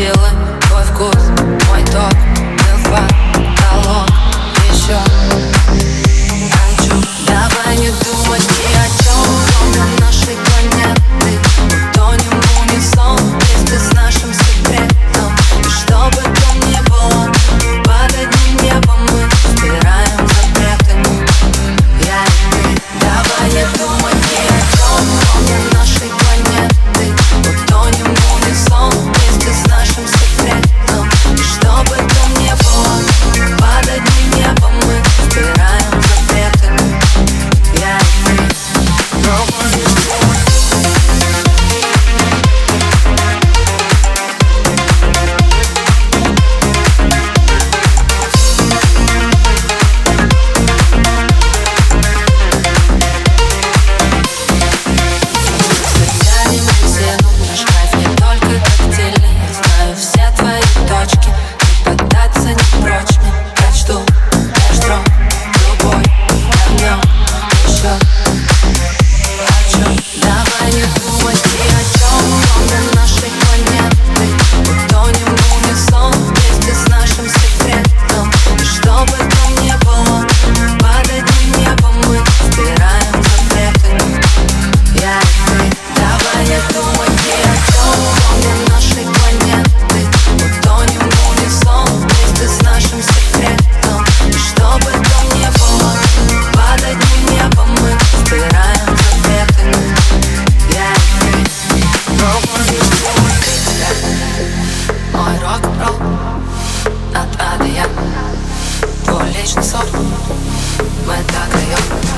белым мой рок-н-ролл От А до Я Твой личный сон. Мы так даем